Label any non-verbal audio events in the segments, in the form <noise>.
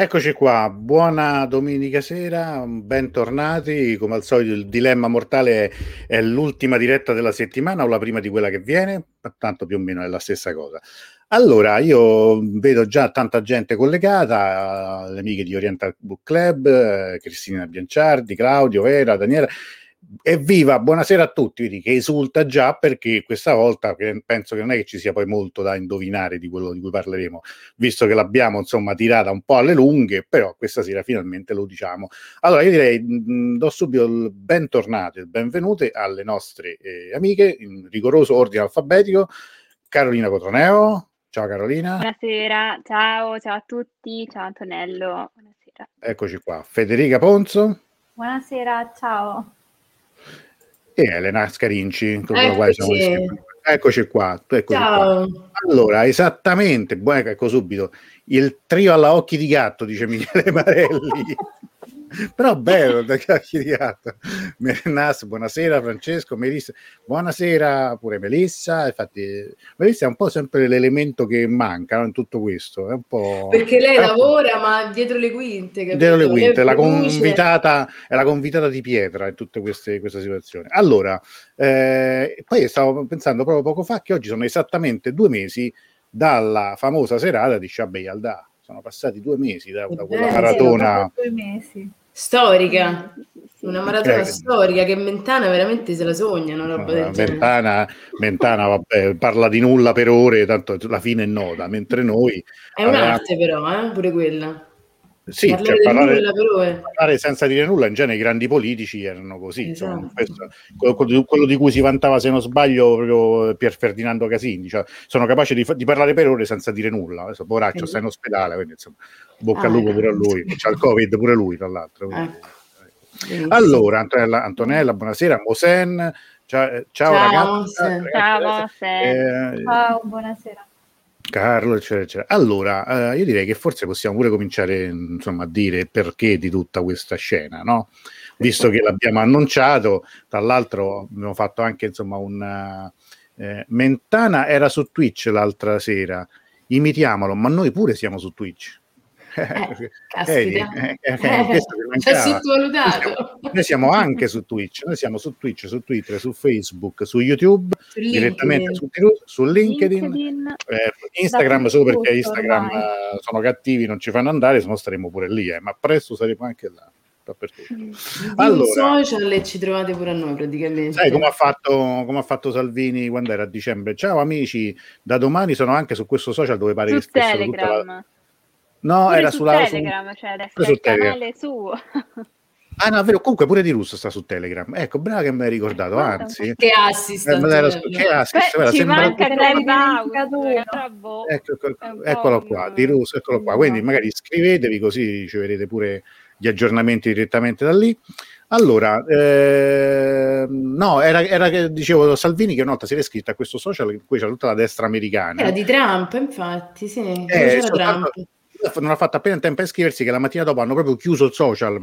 Eccoci qua, buona domenica sera, bentornati. Come al solito il dilemma mortale è l'ultima diretta della settimana o la prima di quella che viene, tanto più o meno è la stessa cosa. Allora, io vedo già tanta gente collegata, le amiche di Oriental Book Club, eh, Cristina Bianciardi, Claudio, Vera, Daniela. Evviva, buonasera a tutti, vedi che esulta già perché questa volta penso che non è che ci sia poi molto da indovinare di quello di cui parleremo, visto che l'abbiamo insomma tirata un po' alle lunghe, però questa sera finalmente lo diciamo. Allora io direi mh, do subito il bentornato e il benvenute alle nostre eh, amiche in rigoroso ordine alfabetico, Carolina Cotroneo. Ciao Carolina. Buonasera, ciao, ciao a tutti, ciao Antonello. Buonasera. Eccoci qua. Federica Ponzo. Buonasera, ciao e Elena Scarinci, eccoci. eccoci qua. Eccoci. Qua. Allora, esattamente, ecco subito, il trio alla occhi di gatto, dice Michele Marelli. <laughs> però bello da chiacchierato Merenas, buonasera Francesco Melissa, buonasera pure Melissa infatti Melissa è un po' sempre l'elemento che manca no, in tutto questo è un po'... perché lei lavora ma dietro le quinte capito? dietro le quinte, la convitata, è la convitata di pietra in tutte queste, queste situazioni allora eh, poi stavo pensando proprio poco fa che oggi sono esattamente due mesi dalla famosa serata di Shabby Alda sono passati due mesi da, da quella maratona. Due mesi. Storica, una maratona eh, storica che Mentana veramente se la sogna. Una roba del Mentana, Mentana vabbè, parla di nulla per ore, tanto la fine è nota, mentre noi... È un'arte avevamo... però, eh, pure quella. Sì, parlare, cioè, parlare, parlare, senza dire nulla, in genere i grandi politici erano così. Esatto. Insomma, quello, quello, di cui si vantava, se non sbaglio, proprio Pier Ferdinando Casini, cioè, sono capace di, di, parlare per ore senza dire nulla. Adesso, poraccio, sta in ospedale, quindi insomma, bocca al lupo pure a lui. C'ha il Covid pure lui, tra l'altro. Eh. Allora, Antonella, Antonella, buonasera, Mosen. Ciao, ciao, ciao ragazzi. Ciao, Mosen. Eh, ciao, buonasera. Carlo, eccetera, eccetera. Allora, eh, io direi che forse possiamo pure cominciare insomma, a dire perché di tutta questa scena, no? Visto che l'abbiamo annunciato, tra l'altro abbiamo fatto anche insomma un... Eh, Mentana era su Twitch l'altra sera, imitiamolo, ma noi pure siamo su Twitch. Eh, <laughs> caspita. Eh, eh, eh, eh sottovalutato. Noi siamo anche su Twitch, noi siamo su Twitch, su Twitter, su Facebook, su YouTube, su direttamente su, su LinkedIn, LinkedIn eh, Instagram solo perché Instagram ormai. sono cattivi, non ci fanno andare, se no staremo pure lì, ma presto saremo anche là. Mm. Allora, social e ci trovate pure a noi praticamente. Sai come ha, fatto, come ha fatto Salvini quando era a dicembre? Ciao amici, da domani sono anche su questo social dove pare su che Telegram. La... No, pure era su sulla Telegram, su... cioè adesso il canale suo. Ah no, è vero, comunque pure di Russo sta su Telegram. Ecco, brava che mi hai ricordato, anzi. Che assist. Eh, che assist, Beh, ci manca il ecco, ecco, eccolo qua, di Russo, eccolo qua. Quindi magari iscrivetevi così riceverete pure gli aggiornamenti direttamente da lì. Allora, eh, no, era, era che dicevo Salvini che una volta si era iscritto a questo social in cui c'è tutta la destra americana. Era di Trump, infatti, sì. Eh, Trump non ha fatto appena tempo a iscriversi che la mattina dopo hanno proprio chiuso il social,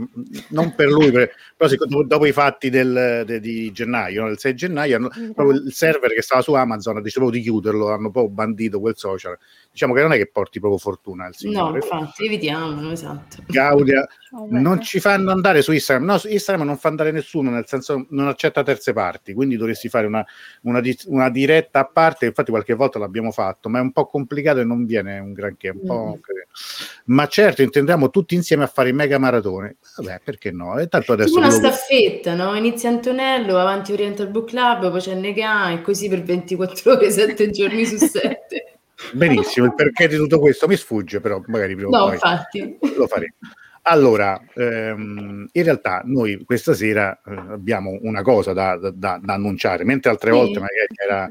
non per lui, per, però dopo, dopo, i fatti del, de, di gennaio, no? del 6 gennaio, hanno, proprio il server che stava su Amazon ha deciso proprio di chiuderlo, hanno proprio bandito quel social diciamo che non è che porti proprio fortuna al Signore. No, infatti, evitiamo, esatto. Gaudia, oh, non ci fanno andare su Instagram. No, su Instagram non fa andare nessuno, nel senso non accetta terze parti, quindi dovresti fare una, una, una diretta a parte, infatti qualche volta l'abbiamo fatto, ma è un po' complicato e non viene un granché. Un po'... mm. Ma certo, intendiamo tutti insieme a fare il mega maratone. Vabbè, perché no? E tanto adesso una staffetta, no? Inizia Antonello, avanti Oriental Book Club, poi c'è Nega e così per 24 ore, 7 giorni su 7. <laughs> Benissimo, il perché di tutto questo mi sfugge, però magari prima no, poi infatti. lo faremo. Allora, ehm, in realtà noi questa sera eh, abbiamo una cosa da, da, da, annunciare, mentre altre sì. volte magari era...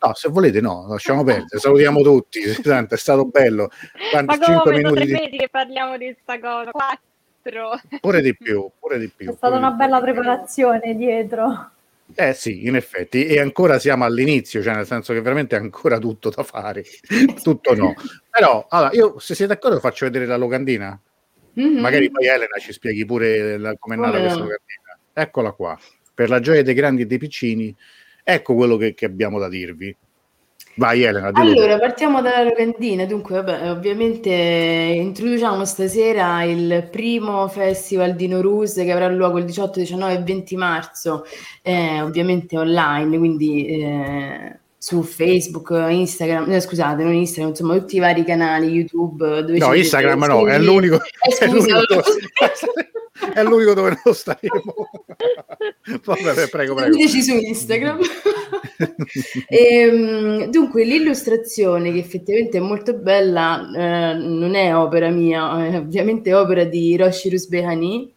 No, se volete no, lasciamo perdere, <laughs> salutiamo tutti, <laughs> tanto è stato bello. Quanti, Ma come minuti di... che parliamo di questa cosa? Quattro. Pure di più, pure di più. È stata una bella preparazione dietro. Eh sì, in effetti, e ancora siamo all'inizio, cioè nel senso che veramente è ancora tutto da fare, <laughs> tutto no. Però, allora, io se siete d'accordo faccio vedere la locandina, mm-hmm. magari poi Elena ci spieghi pure la, com'è nata questa locandina. Eccola qua, per la gioia dei grandi e dei piccini, ecco quello che, che abbiamo da dirvi. Vai Elena. Allora, partiamo dalla locandina. Dunque, vabbè, ovviamente introduciamo stasera il primo festival di Norus che avrà luogo il 18, 19 e 20 marzo, eh, ovviamente online, quindi eh, su Facebook, Instagram, eh, scusate, non Instagram, insomma, tutti i vari canali, YouTube. Dove no, Instagram no, è l'unico. Eh, <laughs> scusa, è l'unico <laughs> è l'unico dove non staremo. <laughs> Vabbè, prego, prego. Seguiteci su Instagram. e, ehm, dunque, l'illustrazione, che effettivamente è molto bella, eh, non è opera mia, è ovviamente opera di Roshi Rusbehani,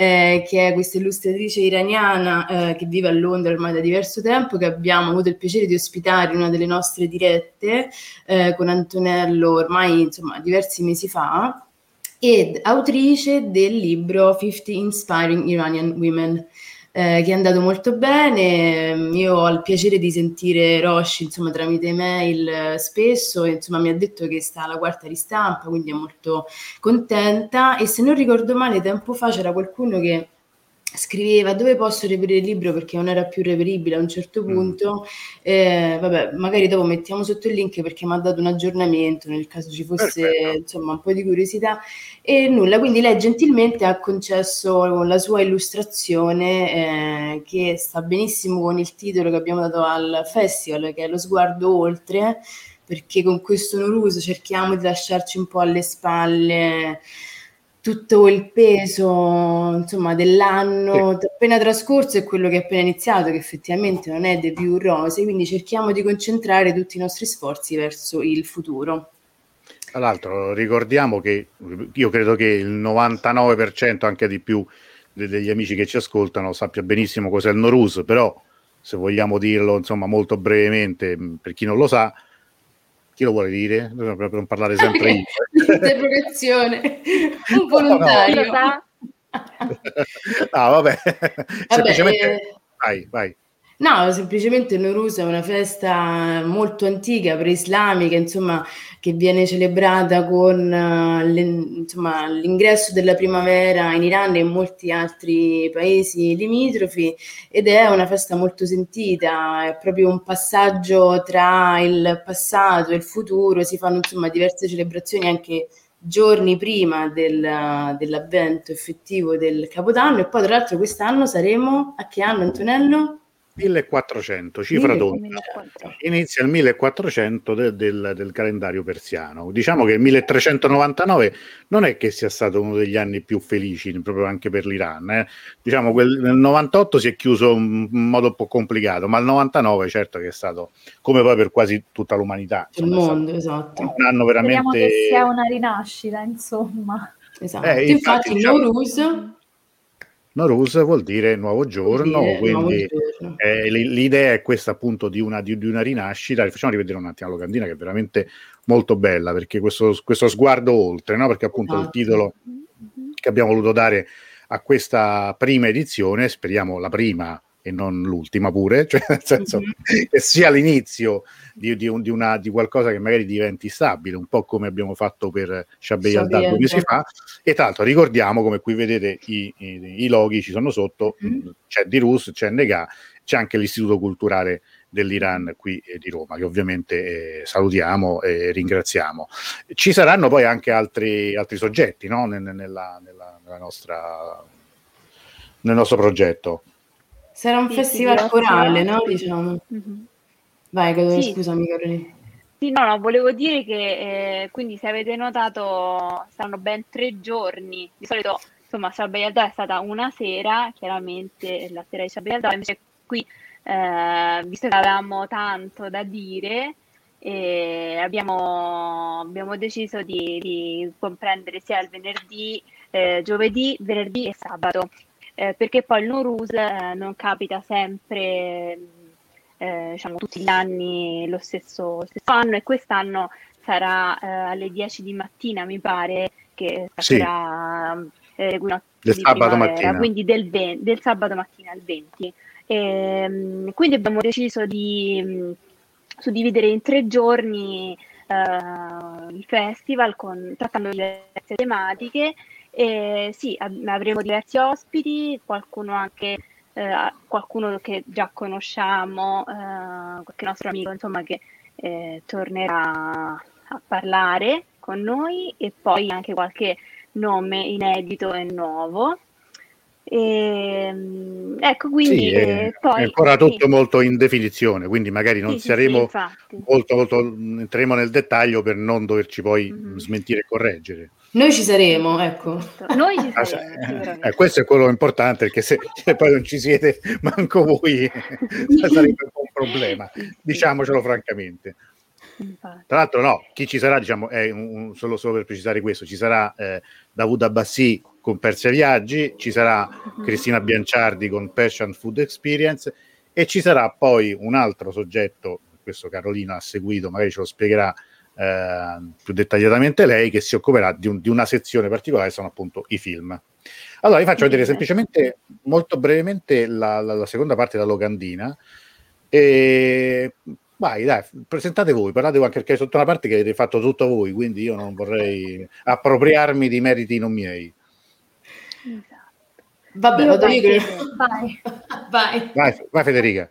eh, che è questa illustratrice iraniana eh, che vive a Londra ormai da diverso tempo, che abbiamo avuto il piacere di ospitare in una delle nostre dirette eh, con Antonello ormai insomma diversi mesi fa ed autrice del libro 50 Inspiring Iranian Women, eh, che è andato molto bene. Io ho il piacere di sentire Roshi insomma, tramite email eh, spesso insomma, mi ha detto che sta alla quarta ristampa, quindi è molto contenta. E se non ricordo male, tempo fa c'era qualcuno che scriveva dove posso reperire il libro perché non era più reperibile a un certo mm. punto. Mm. Eh, vabbè, magari dopo mettiamo sotto il link perché mi ha dato un aggiornamento nel caso ci fosse Perfetto. insomma un po' di curiosità e nulla. Quindi lei gentilmente ha concesso la sua illustrazione eh, che sta benissimo con il titolo che abbiamo dato al festival, che è Lo sguardo oltre, perché con questo Noruso cerchiamo di lasciarci un po' alle spalle tutto il peso insomma, dell'anno sì. appena trascorso e quello che è appena iniziato, che effettivamente non è dei più rose, quindi cerchiamo di concentrare tutti i nostri sforzi verso il futuro. Tra l'altro ricordiamo che io credo che il 99% anche di più degli amici che ci ascoltano sappia benissimo cos'è il Norus, però se vogliamo dirlo insomma molto brevemente per chi non lo sa, chi lo vuole dire? Per non parlare sempre io. <laughs> Interrogazione. Un volontario. No, no. <laughs> no vabbè. vabbè Semplicemente... Eh... Vai, vai. No, semplicemente Nowruz è una festa molto antica, preislamica, insomma, che viene celebrata con uh, insomma, l'ingresso della primavera in Iran e in molti altri paesi limitrofi ed è una festa molto sentita, è proprio un passaggio tra il passato e il futuro, si fanno insomma diverse celebrazioni anche giorni prima del, dell'avvento effettivo del Capodanno e poi tra l'altro quest'anno saremo a che anno Antonello? 1400, cifra d'onda. Inizia il 1400 de, del, del, calendario persiano. Diciamo che il 1399 non è che sia stato uno degli anni più felici, proprio anche per l'Iran. Eh. Diciamo che nel 98 si è chiuso in modo un po' complicato, ma il 99 certo che è stato, come poi per quasi tutta l'umanità. Insomma, il mondo, esatto. Un anno veramente... Speriamo che sia una rinascita, insomma. Esatto. Eh, infatti, infatti diciamo... Nowruz Norus vuol dire nuovo giorno, dire, quindi nuovo giorno. Eh, l'idea è questa appunto di una, di, di una, rinascita. Facciamo rivedere un attimo la locandina che è veramente molto bella perché questo, questo sguardo oltre, no? perché appunto esatto. il titolo che abbiamo voluto dare a questa prima edizione, speriamo la prima e non l'ultima pure, <laughs> cioè nel senso mm-hmm. che sia l'inizio di, di, un, di, una, di, qualcosa che magari diventi stabile, un po' come abbiamo fatto per Shabby Aldar due mesi fa. E tra l'altro ricordiamo, come qui vedete i, i, i loghi ci sono sotto, mm-hmm. c'è di Rus, c'è Nega, c'è anche l'Istituto Culturale dell'Iran qui eh, di Roma, che ovviamente eh, salutiamo e ringraziamo. Ci saranno poi anche altri, altri soggetti no? nella, nella, nella nostra, nel nostro progetto. Sarà un sì, festival sì, corale, no? Diciamo. Mm-hmm. Vai, Godone, sì. scusami Carolina. Sì, no, no, volevo dire che eh, quindi se avete notato saranno ben tre giorni. Di solito, insomma, Shabbayalda è stata una sera, chiaramente la sera di Shabbayalda, invece qui, eh, visto che avevamo tanto da dire, eh, abbiamo, abbiamo, deciso di, di, comprendere sia il venerdì, eh, giovedì, venerdì e sabato eh, perché poi il Nurus eh, non capita sempre, eh, diciamo, tutti gli anni lo stesso, stesso, anno e quest'anno sarà eh, alle 10 di mattina, mi pare, che sarà sì. Eh, del sabato mattina. quindi del, 20, del, sabato mattina al 20. E, quindi abbiamo deciso di suddividere in tre giorni uh, il festival con, trattando diverse tematiche. E sì, avremo diversi ospiti, qualcuno anche eh, qualcuno che già conosciamo, eh, qualche nostro amico insomma che eh, tornerà a parlare con noi e poi anche qualche nome inedito e nuovo. E, ehm, ecco, quindi sì, è, poi, è ancora tutto sì. molto in definizione, quindi magari non sì, saremo molto, molto, entreremo nel dettaglio per non doverci poi mm-hmm. smentire e correggere. Noi ci saremo, ecco. Noi ci <laughs> ah, saremo. Ah, eh, questo è quello importante, perché se, se, poi non ci siete <laughs> manco voi, <laughs> sarebbe un po' un problema, diciamocelo francamente. Tra l'altro, no, chi ci sarà, diciamo, è un, un, solo, solo, per precisare questo, ci sarà eh, Davud Abbassi con Persia Viaggi, ci sarà uh-huh. Cristina Bianciardi con Passion Food Experience e ci sarà poi un altro soggetto, questo Carolina ha seguito, magari ce lo spiegherà eh, più dettagliatamente lei, che si occuperà di, un, di, una sezione particolare, sono appunto i film. Allora, vi faccio vedere semplicemente, molto brevemente, la, la, la seconda parte della locandina. E vai, dai, presentate voi, parlate voi, anche perché sotto una parte che avete fatto tutto voi, quindi io non vorrei appropriarmi di meriti non miei. Vabbè, vado io che... Vai. <laughs> vai. Vai, vai Federica.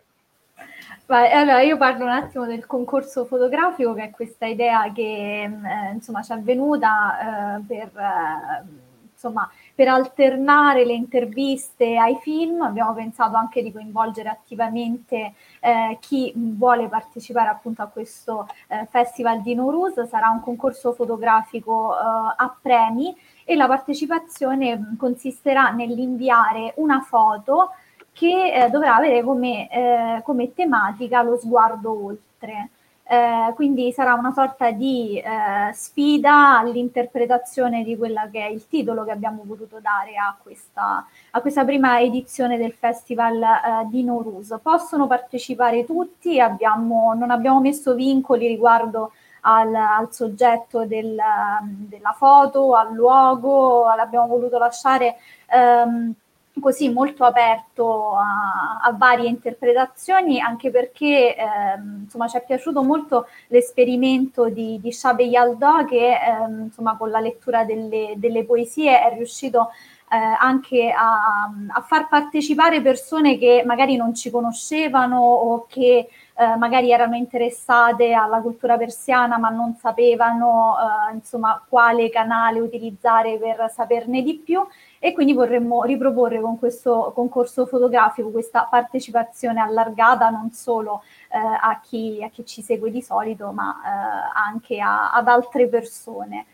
Vai, allora io parlo un attimo del concorso fotografico, che è questa idea che eh, insomma ci è venuta eh, per, eh, insomma, per alternare le interviste ai film. Abbiamo pensato anche di coinvolgere attivamente eh, chi vuole partecipare appunto a questo eh, festival di Nowruz. Sarà un concorso fotografico eh, a premi e la partecipazione consisterà nell'inviare una foto che eh, dovrà avere come, eh, come, tematica lo sguardo oltre. Eh, quindi sarà una sorta di eh, sfida all'interpretazione di quella che è il titolo che abbiamo voluto dare a questa, a questa prima edizione del Festival eh, di Norus. Possono partecipare tutti, abbiamo, non abbiamo messo vincoli riguardo al, al soggetto del, della foto, al luogo, l'abbiamo voluto lasciare ehm, così molto aperto a, a, varie interpretazioni, anche perché ehm, insomma, ci è piaciuto molto l'esperimento di, di Shabe Yaldo che ehm, insomma, con la lettura delle, delle poesie è riuscito eh, anche a, a, far partecipare persone che magari non ci conoscevano o che eh, magari erano interessate alla cultura persiana ma non sapevano eh, insomma quale canale utilizzare per saperne di più. E quindi vorremmo riproporre con questo concorso fotografico questa partecipazione allargata non solo eh, a, chi, a, chi, ci segue di solito ma eh, anche a, ad altre persone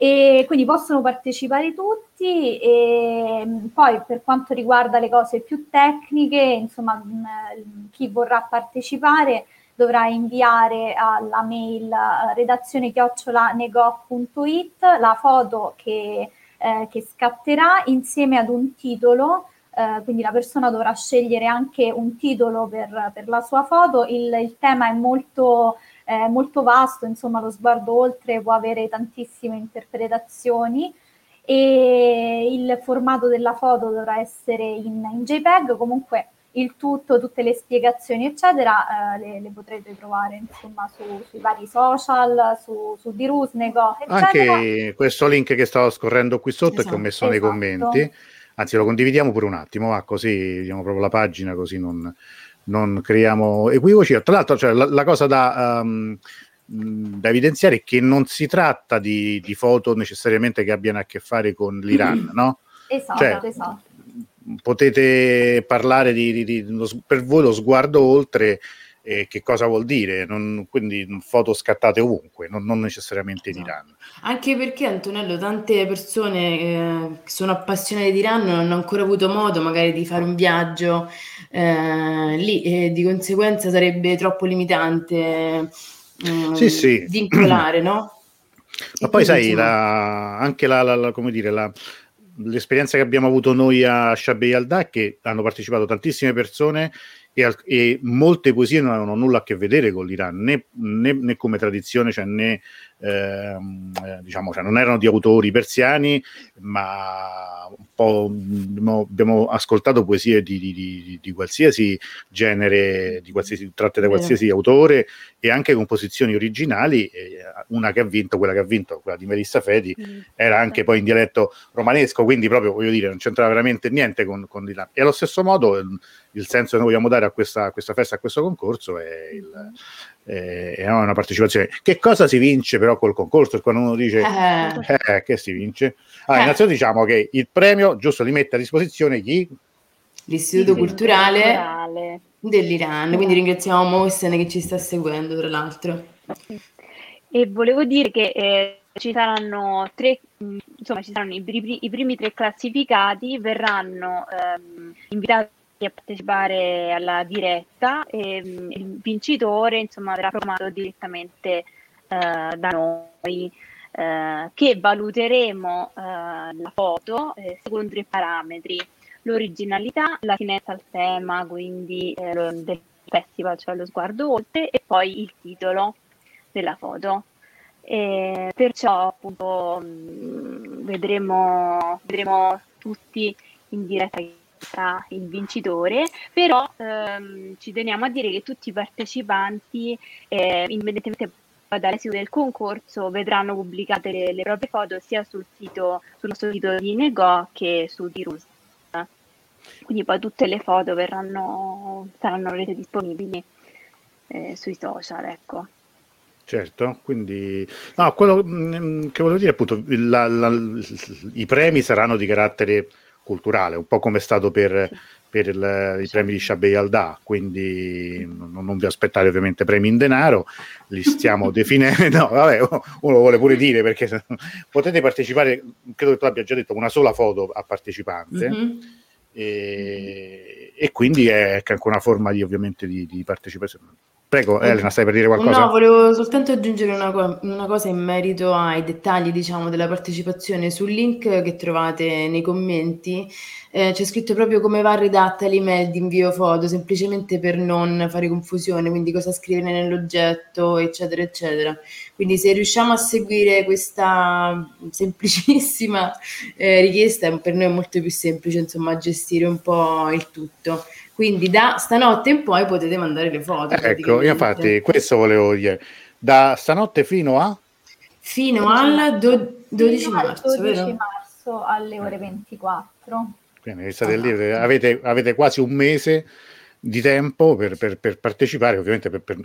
e quindi possono partecipare tutti e mm, poi per quanto riguarda le cose più tecniche, insomma mm, chi vorrà partecipare dovrà inviare alla mail eh, redazione chiocciolanego.it la foto che, eh, che scatterà insieme ad un titolo eh, quindi la persona dovrà scegliere anche un titolo per, per la sua foto. Il, il tema è molto è molto vasto, insomma lo sguardo oltre può avere tantissime interpretazioni e il formato della foto dovrà essere in, in JPEG, comunque il tutto, tutte le spiegazioni eccetera eh, le, le, potrete trovare insomma su, sui vari social, su, su Dirusnego eccetera. Anche questo link che stavo scorrendo qui sotto esatto, e che ho messo esatto. nei commenti, anzi lo condividiamo pure un attimo, ah, così vediamo proprio la pagina così non non creiamo equivoci. Tra l'altro, cioè, la, la, cosa da, um, da, evidenziare è che non si tratta di, di, foto necessariamente che abbiano a che fare con l'Iran, <clears throat> no? Esatto, cioè, esatto. Potete parlare di, di, di lo, per voi lo sguardo oltre eh, che cosa vuol dire, non, quindi foto scattate ovunque, non, non necessariamente in esatto. Iran. Anche perché Antonello, tante persone eh, che sono appassionate di Iran non hanno ancora avuto modo magari di fare un viaggio eh, lì e di conseguenza sarebbe troppo limitante mm, sì, sì. vincolare, no? <clears throat> Ma e poi sai, la, anche la, la, come dire, la, l'esperienza che abbiamo avuto noi a Shabei Alda, che hanno partecipato tantissime persone e, e, molte poesie non avevano nulla a che vedere con l'Iran, né, né, né come tradizione, cioè né ehm, eh, diciamo, cioè non erano di autori persiani, ma un po' abbiamo, ascoltato poesie di, di, di, di, qualsiasi genere, di qualsiasi, tratte da qualsiasi autore e anche composizioni originali. Eh, una che ha vinto, quella che ha vinto, quella di Melissa Fedi, mm. era anche poi in dialetto romanesco, quindi proprio voglio dire, non c'entrava veramente niente con, con l'Iran. E allo stesso modo il, il senso che noi vogliamo dare a questa, a questa festa, a questo concorso è il, eh, è una partecipazione. Che cosa si vince però col concorso? Quando uno dice eh. Eh, che si vince? Allora, eh. innanzitutto diciamo che il premio giusto li mette a disposizione chi? L'Istituto Culturale, Culturale dell'Iran, quindi ringraziamo Mohsen che ci sta seguendo tra l'altro. E volevo dire che eh, ci saranno tre, insomma ci saranno i, i, i primi tre classificati, verranno ehm, invitati a partecipare alla diretta e mm, il vincitore insomma verrà programmato direttamente eh, da noi eh, che valuteremo eh, la foto eh, secondo tre parametri. L'originalità, la l'attinenza al tema quindi eh, del festival cioè lo sguardo oltre e poi il titolo della foto. E perciò appunto mh, mm, vedremo, vedremo tutti in diretta sarà il vincitore, però ehm, ci teniamo a dire che tutti i partecipanti, eh, indipendentemente dall'esito del concorso, vedranno pubblicate le, le, proprie foto sia sul sito, sul nostro sito di Nego che su Dirus. Quindi poi tutte le foto verranno, saranno rese disponibili eh, sui social, ecco. Certo, quindi no, quello mm, che volevo dire appunto, la, la, i premi saranno di carattere culturale, un po' come è stato per, per il, i premi di Shabei Alda, quindi non, non, vi aspettate ovviamente premi in denaro, li stiamo <laughs> definendo, no, vabbè, uno vuole pure dire perché potete partecipare, credo che tu abbia già detto, una sola foto a partecipante. Mm-hmm. E, e, quindi è anche una forma di, ovviamente di, di partecipazione Prego, Elena, stai per dire qualcosa? No, volevo soltanto aggiungere una, una, cosa in merito ai dettagli, diciamo, della partecipazione. Sul link che trovate nei commenti eh, c'è scritto proprio come va redatta l'email di invio foto, semplicemente per non fare confusione, quindi cosa scrivere nell'oggetto, eccetera, eccetera. Quindi se riusciamo a seguire questa semplicissima eh, richiesta, per noi è molto più semplice, insomma, gestire un po' il tutto. Quindi da stanotte in poi potete mandare le foto. Ecco, infatti questo volevo dire. Da stanotte fino a? Fino al do- 12 marzo, 12 marzo alle ore 24. Quindi state lì, avete, avete, quasi un mese di tempo per, per, per partecipare, ovviamente per, per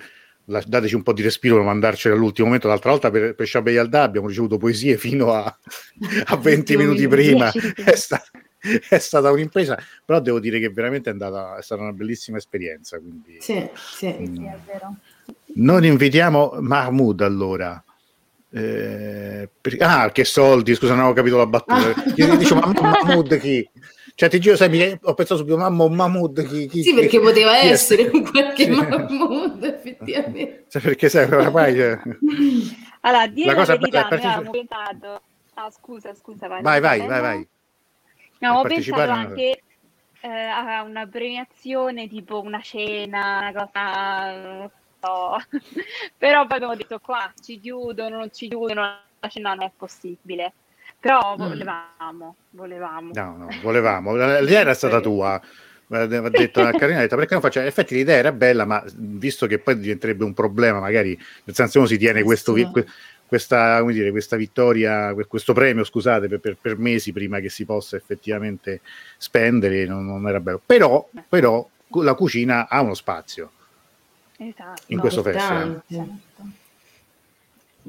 dateci un po' di respiro per mandarcela all'ultimo momento. L'altra volta per, per Shabay Alda abbiamo ricevuto poesie fino a, a 20 minuti prima. <laughs> È, sta, <laughs> è, stata un'impresa, però devo dire che veramente è, andata, è stata una bellissima esperienza. Quindi, sì, sì. Mh, sì, è vero. Non invitiamo Mahmoud allora. Eh, per, ah, che soldi, scusa, non avevo capito la battuta. Ah. Io dicevo, ma <laughs> Mahmoud chi? Cioè, ti giuro, sai, ho pensato subito, mamma, un Mahmood. Chi, chi, sì, perché chi, poteva chi essere un qualche sì. Mahmood, <laughs> effettivamente. Cioè, perché sai, oramai... Cioè... Allora, dire la, cosa la verità, bella, pensato... Ah, scusa, scusa, vai. Vai, vai, vai, vai. Abbiamo pensato anche eh, a una premiazione, tipo una cena, una cosa... Non so. <laughs> Però poi abbiamo detto, qua ci chiudono, non ci chiudono, la cena non è possibile. Però mm. volevamo, volevamo. No, no, volevamo. L'idea era stata tua. Ha detto a Carinetta perché non faccio in effetti l'idea era bella ma visto che poi diventerebbe un problema magari nel senso uno si tiene questo, questa, come dire, questa vittoria questo premio scusate per, per, per, mesi prima che si possa effettivamente spendere non, non era bello però, però la cucina ha uno spazio esatto. in questo festival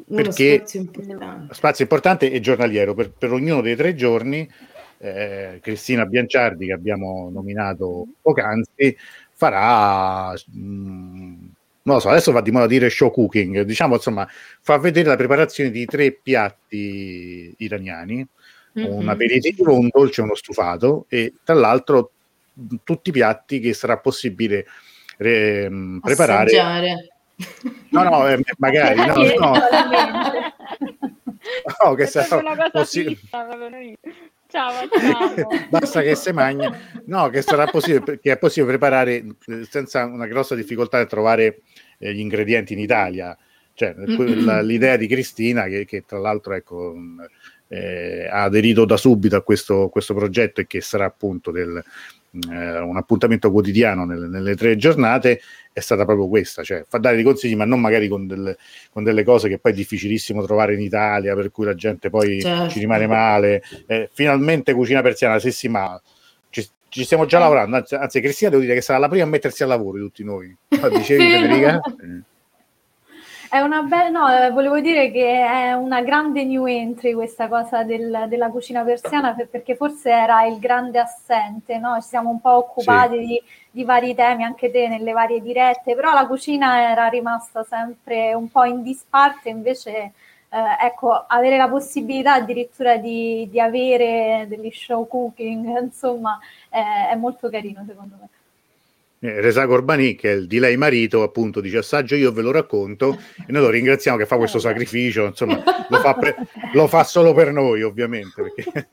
perché spazio importante. spazio importante e giornaliero per, per ognuno dei tre giorni. Eh, Cristina Bianciardi, che abbiamo nominato poc'anzi, farà. Mh, mm, non lo so, adesso va di moda dire show cooking, diciamo insomma, fa vedere la preparazione di tre piatti iraniani, mm-hmm. un aperitivo, un dolce e uno stufato, e tra l'altro tutti i piatti che sarà possibile re, mm, preparare No, no, eh, magari, no, no. <laughs> no che sarà una cosa possi- fissa, facciamo, facciamo. <laughs> Basta che se magna. No, che sarà possibile, che è possibile preparare eh, senza una grossa difficoltà di trovare eh, gli ingredienti in Italia. Cioè, mm-hmm. l'idea di Cristina, che, che tra l'altro ecco, eh, ha aderito da subito a questo, questo, progetto e che sarà appunto del, eh, un appuntamento quotidiano nelle, nelle, tre giornate, è stata proprio questa, cioè fa dare dei consigli, ma non magari con delle, con delle, cose che poi è difficilissimo trovare in Italia, per cui la gente poi certo. ci rimane male. Eh, finalmente cucina persiana, sì sì, ma ci, stiamo già lavorando, anzi, anzi Cristina devo dire che sarà la prima a mettersi al lavoro di tutti noi. Dicevi Federica? È una bella, no, eh, volevo dire che è una grande new entry questa cosa del, della cucina persiana perché forse era il grande assente, no? Ci siamo un po' occupati sì. di, di, vari temi, anche te nelle varie dirette, però la cucina era rimasta sempre un po' in disparte, invece eh, ecco, avere la possibilità addirittura di, di avere degli show cooking, <laughs> insomma, eh, è molto carino secondo me. Eh, Resa Corbani, che è il di lei marito, appunto dice assaggio io ve lo racconto e noi lo ringraziamo che fa questo sacrificio, insomma lo fa, per, lo fa solo per noi ovviamente. Perché...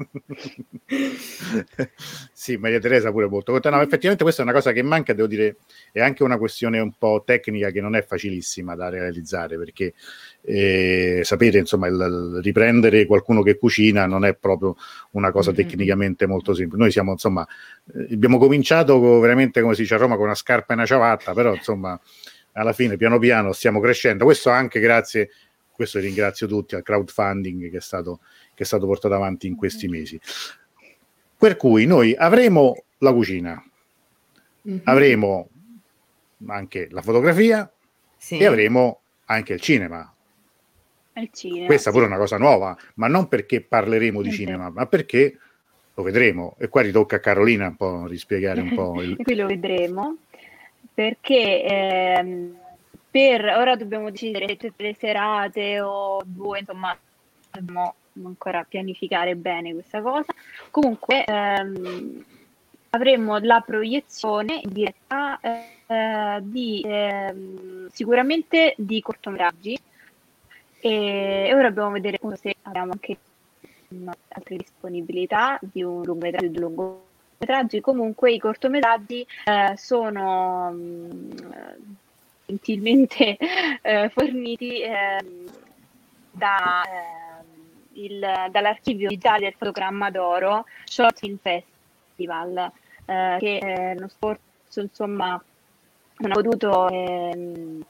<laughs> sì, Maria Teresa pure molto contenta. No, effettivamente questa è una cosa che manca, devo dire, è anche una questione un po' tecnica che non è facilissima da realizzare perché e sapete, insomma, il, il riprendere qualcuno che cucina non è proprio una cosa mm-hmm. tecnicamente molto semplice. Noi siamo, insomma, eh, abbiamo cominciato veramente, come si dice a Roma, con una scarpa e una ciabatta, però, insomma, alla fine, piano piano, stiamo crescendo. Questo anche grazie, questo ringrazio tutti, al crowdfunding che è stato, che è stato portato avanti in questi mesi. Per cui noi avremo la cucina, mm-hmm. avremo anche la fotografia sì. e avremo anche il cinema, Questa pure è una cosa nuova, ma non perché parleremo di cinema, ma perché lo vedremo. E qua ritocca a Carolina un po' rispiegare un po'. <laughs> Il... qui lo vedremo, perché ehm, per ora dobbiamo decidere se tutte le serate o due, insomma, dobbiamo ancora pianificare bene questa cosa. Comunque ehm, avremo la proiezione diretta eh, di ehm, sicuramente di cortometraggi e ora dobbiamo vedere se abbiamo anche altre disponibilità di un lungometraggio di lungometraggi. Comunque i cortometraggi eh, sono mh, mm, gentilmente <laughs> eh, forniti ehm, da, eh, il, dall'archivio digitale del fotogramma d'oro Short Film Festival eh, che eh, l'anno scorso insomma non ha potuto ehm,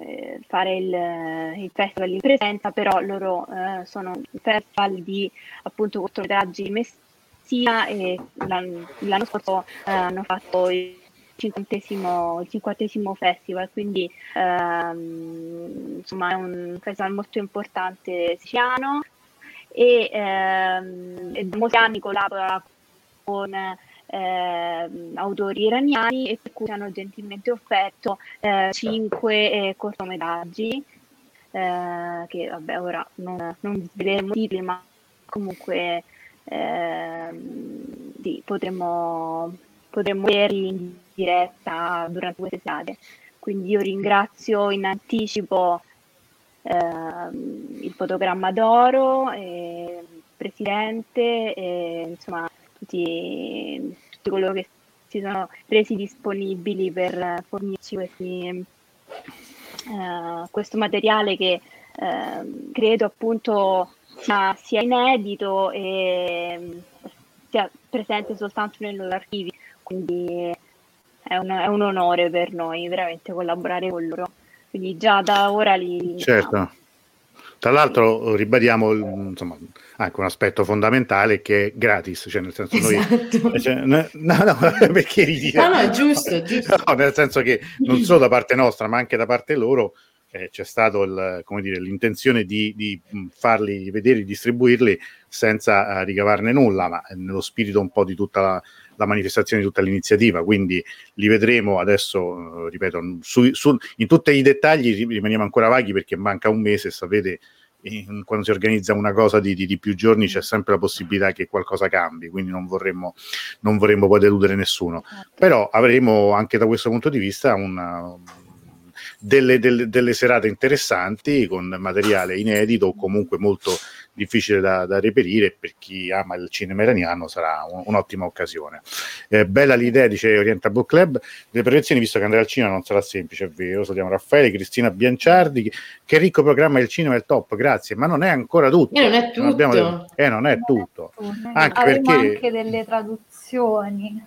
eh, fare il, il, festival in presenza, però loro eh, sono un festival di appunto cortometraggi Messina e l'anno, l'anno scorso eh, hanno fatto il cinquantesimo, il cinquantesimo festival, quindi ehm, insomma è un festival molto importante siciliano e, ehm, da molti anni collabora con eh, autori iraniani e per cui hanno gentilmente offerto eh, cinque eh, cortometraggi eh, che vabbè ora non, non sveleremo titoli ma comunque ehm, sì, potremmo, potremmo vederli in diretta durante queste serate. Quindi io ringrazio in anticipo ehm, il fotogramma d'oro il presidente e insomma tutti, tutti coloro che si sono resi disponibili per fornirci questi, uh, questo materiale che uh, credo appunto sia, sia, inedito e sia presente soltanto nei loro archivi, quindi è un, è un onore per noi veramente collaborare con loro. Quindi già da ora li... Certo. Tra l'altro ribadiamo insomma, anche un aspetto fondamentale che è gratis, cioè nel senso esatto. noi... <laughs> Cioè, no, no, <laughs> perché ridi? No, no, giusto, <laughs> giusto. No, nel senso che non solo da parte nostra, ma anche da parte loro eh, c'è stata l'intenzione di, di, farli vedere, distribuirli senza uh, ricavarne nulla, ma nello spirito un po' di tutta la, la manifestazione di tutta l'iniziativa, quindi li vedremo adesso, eh, ripeto, su, su, in tutti i dettagli rimaniamo ancora vaghi perché manca un mese, sapete, in, quando si organizza una cosa di, di, di, più giorni c'è sempre la possibilità che qualcosa cambi, quindi non vorremmo, non vorremmo poi deludere nessuno. Certo. Però avremo anche da questo punto di vista una, delle, delle, delle serate interessanti con materiale inedito o comunque molto difficile da, da, reperire per chi ama il cinema iraniano sarà un, un'ottima occasione. Eh, bella l'idea, dice Oriental Book Club, le proiezioni, visto che andare al cinema non sarà semplice, è vero, salutiamo Raffaele, Cristina Bianciardi, che ricco programma il cinema è il top, grazie, ma non è ancora tutto. E non è tutto. Non abbiamo, eh, non è tutto. Anche Avremo perché... anche delle traduzioni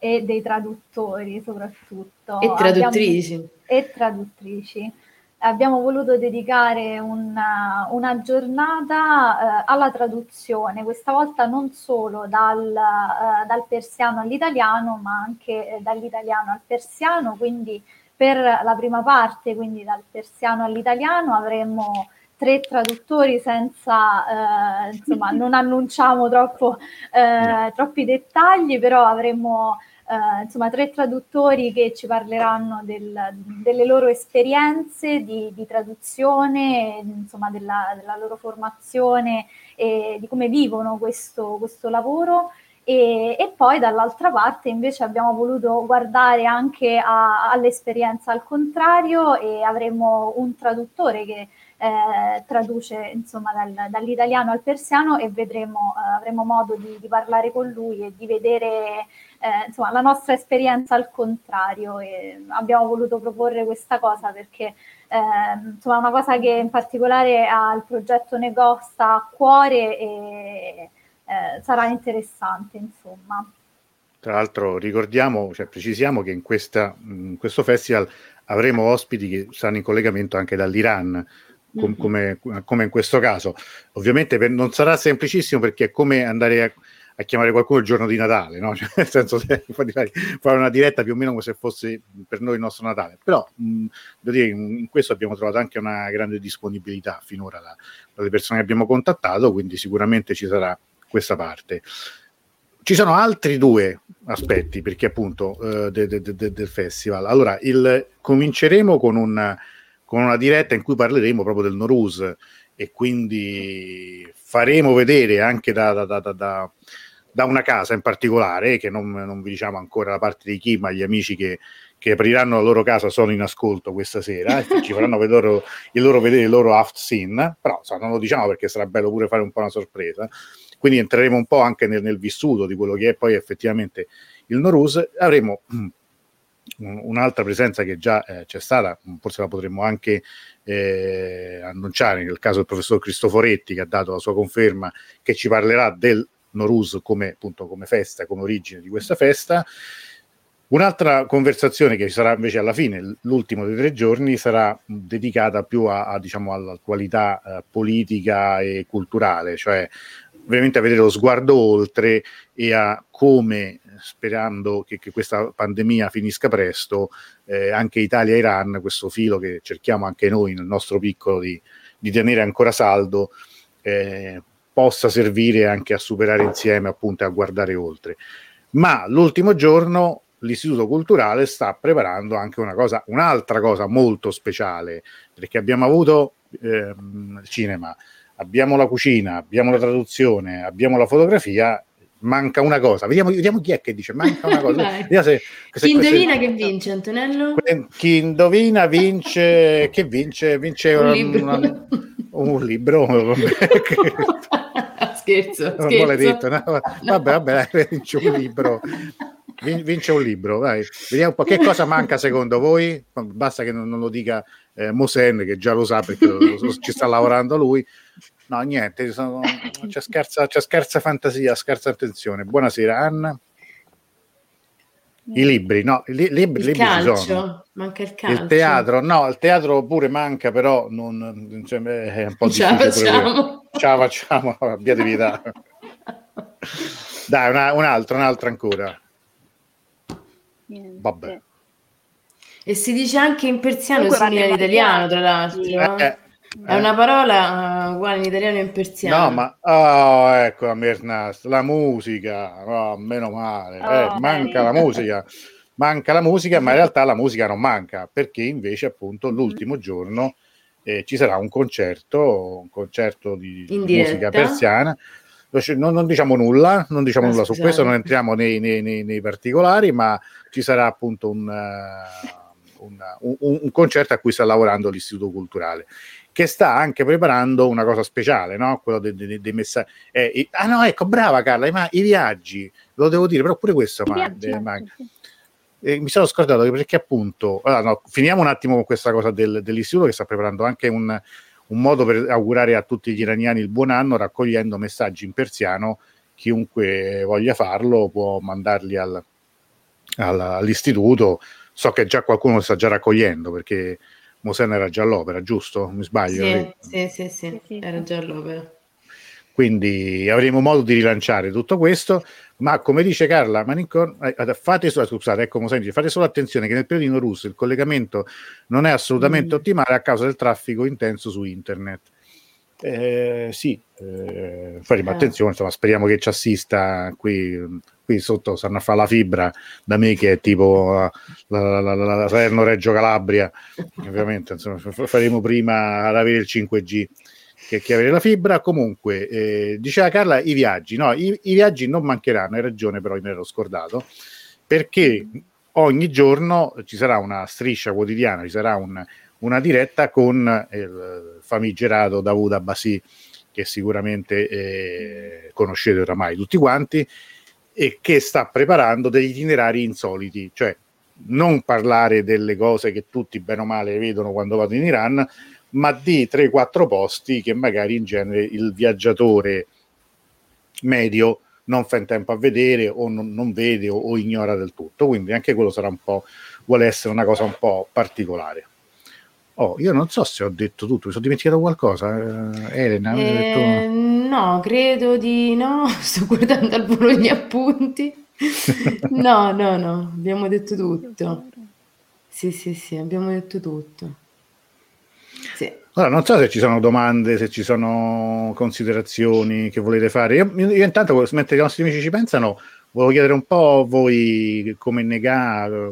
e dei traduttori soprattutto. E traduttrici. Abbiamo... E traduttrici abbiamo voluto dedicare una, una giornata eh, alla traduzione, questa volta non solo dal, eh, dal persiano all'italiano, ma anche eh, dall'italiano al persiano, quindi per la prima parte, quindi dal persiano all'italiano, avremo tre traduttori senza, eh, insomma, <laughs> non annunciamo troppo, eh, troppi dettagli, però avremo Uh, insomma, tre traduttori che ci parleranno del, delle loro esperienze di, di traduzione, insomma, della, della, loro formazione e di come vivono questo, questo lavoro. E, e, poi dall'altra parte invece abbiamo voluto guardare anche a, all'esperienza al contrario e avremo un traduttore che eh, traduce insomma dal, dall'italiano al persiano e vedremo, eh, avremo modo di, di, parlare con lui e di vedere eh, insomma, la nostra esperienza al contrario e abbiamo voluto proporre questa cosa perché eh, insomma, è una cosa che in particolare al progetto Negosta a cuore e eh, sarà interessante insomma. Tra l'altro ricordiamo, cioè precisiamo che in, questa, in questo festival avremo ospiti che saranno in collegamento anche dall'Iran, com- come, come, in questo caso. Ovviamente per, non sarà semplicissimo perché è come andare a, a chiamare qualcuno il giorno di Natale, no? <laughs> cioè, nel senso che fare una diretta più o meno come se fosse per noi il nostro Natale. Però mh, devo dire, in questo abbiamo trovato anche una grande disponibilità finora da, dalle persone che abbiamo contattato, quindi sicuramente ci sarà questa parte. Ci sono altri due aspetti, perché appunto uh, de, de, de, del festival. Allora, il, cominceremo con un con una diretta in cui parleremo proprio del Norus e quindi faremo vedere anche da, da, da, da una casa in particolare, che non, non, vi diciamo ancora da parte di chi, ma gli amici che, che apriranno la loro casa sono in ascolto questa sera e ci faranno vedere il loro, vedere il loro aft scene, però insomma, non lo diciamo perché sarà bello pure fare un po' una sorpresa. Quindi entreremo un po' anche nel, nel vissuto di quello che è poi effettivamente il Norus. Avremo un'altra presenza che già eh, c'è stata, forse la potremmo anche eh, annunciare nel caso del professor Cristoforetti che ha dato la sua conferma che ci parlerà del Norus come, appunto, come festa, come origine di questa festa. Un'altra conversazione che ci sarà invece alla fine, l'ultimo dei tre giorni, sarà dedicata più a, a diciamo, all'attualità eh, politica e culturale, cioè veramente a vedere lo sguardo oltre e a come sperando che, che, questa pandemia finisca presto, eh, anche Italia e Iran, questo filo che cerchiamo anche noi nel nostro piccolo di, di tenere ancora saldo, eh, possa servire anche a superare insieme, appunto, a guardare oltre. Ma l'ultimo giorno l'Istituto Culturale sta preparando anche una cosa, un'altra cosa molto speciale, perché abbiamo avuto eh, cinema, abbiamo la cucina, abbiamo la traduzione, abbiamo la fotografia manca una cosa. Vediamo, vediamo, chi è che dice manca una cosa. <laughs> se, se chi indovina che vince, Antonello? Chi indovina vince, <laughs> che vince? Vince un, un libro. Una, un libro. <laughs> scherzo, scherzo. Detto, no? Vabbè, vabbè, vince un libro. Vince un libro, dai. Vediamo un po' che cosa manca secondo voi. Basta che non, non lo dica eh, Mosen, che già lo sa perché lo, lo, ci sta lavorando lui. No, niente, sono... <laughs> c'è, scarsa, c'è scarsa fantasia, scarsa attenzione. Buonasera, Anna. I libri, no, i libri, il libri calcio, manca il calcio. Il teatro, no, il teatro pure manca, però non, cioè, è un po' difficile. Ce la facciamo. Ce la facciamo, <laughs> abbiate vita. Dai, una, un altro, un altro ancora. Niente. Vabbè. E si dice anche in persiano simile all'italiano, tra l'altro. Eh, è una parola uh, uguale in italiano e in persiano. No, ma oh, ecco la Mernast, la musica, oh, meno male, oh, eh, manca la musica, manca la musica, ma in <laughs> realtà la musica non manca, perché invece appunto l'ultimo giorno eh, ci sarà un concerto, un concerto di, di musica persiana. Non, non, diciamo nulla, non diciamo ah, nulla scusate. su questo, non entriamo nei, nei, nei, nei, particolari, ma ci sarà appunto un... Uh, una, un, un, concerto a cui sta lavorando l'Istituto Culturale, che sta anche preparando una cosa speciale, no? quello dei, dei, dei messaggi. Eh, ah no, ecco, brava Carla, ma i viaggi, lo devo dire, però pure questo, ma, viaggi, ma, eh, mi sono scordato perché appunto, allora, no, finiamo un attimo con questa cosa del, dell'istituto che sta preparando anche un, un modo per augurare a tutti gli iraniani il buon anno raccogliendo messaggi in persiano chiunque voglia farlo può mandarli al, all'istituto. So che già qualcuno sta già raccogliendo perché Mosen era già all'opera, giusto? Mi sbaglio? Sì, sì, sì, sì, era già all'opera. Quindi avremo modo di rilanciare tutto questo, ma come dice Carla Manicon, eh, fate, solo, scusate, ecco, dice, fate solo attenzione che nel periodo russo il collegamento non è assolutamente mm. ottimale a causa del traffico intenso su internet. Eh, sì, eh, faremo eh. attenzione, insomma, speriamo che ci assista qui, qui sotto stanno a fare la fibra da me che è tipo la, la, la, la Salerno Reggio Calabria, <laughs> ovviamente insomma, faremo prima ad avere il 5G che, che avere la fibra. Comunque, eh, diceva Carla, i viaggi, no, i, i viaggi non mancheranno, hai ragione però me l'ero scordato, perché ogni giorno ci sarà una striscia quotidiana, ci sarà un una diretta con il famigerato Davud Abbasi, che sicuramente eh, conoscete oramai tutti quanti, e che sta preparando degli itinerari insoliti, cioè non parlare delle cose che tutti bene o male vedono quando vado in Iran, ma di 3-4 posti che magari in genere il viaggiatore medio non fa in tempo a vedere o non, non vede o, o, ignora del tutto. Quindi anche quello sarà un po', vuole essere una cosa un po' particolare. Oh, io non so se ho detto tutto, mi sono dimenticato qualcosa. Eh, Elena, eh, detto... no, credo di no. <laughs> Sto guardando al volo gli appunti. <laughs> no, no, no, abbiamo detto tutto. Sì, sì, sì, abbiamo detto tutto. Sì. Allora, non so se ci sono domande, se ci sono considerazioni che volete fare. Io, io intanto, mentre i nostri amici ci pensano, volevo chiedere un po' voi come negare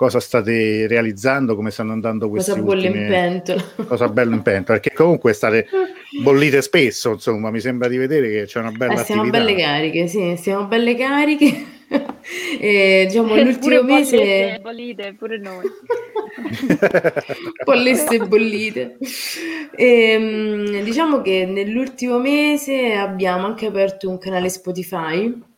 cosa state realizzando, come stanno andando queste cosa bolle ultime... in pentola. <laughs> Cosa bello in pentola, perché comunque state bollite spesso, insomma, mi sembra di vedere che c'è una bella eh, Siamo belle cariche, sì, siamo belle cariche. <laughs> e, diciamo, l'ultimo mese... Bollite, bollite, pure noi. <laughs> Bolleste bollite. E, ehm, diciamo che nell'ultimo mese abbiamo anche aperto un canale Spotify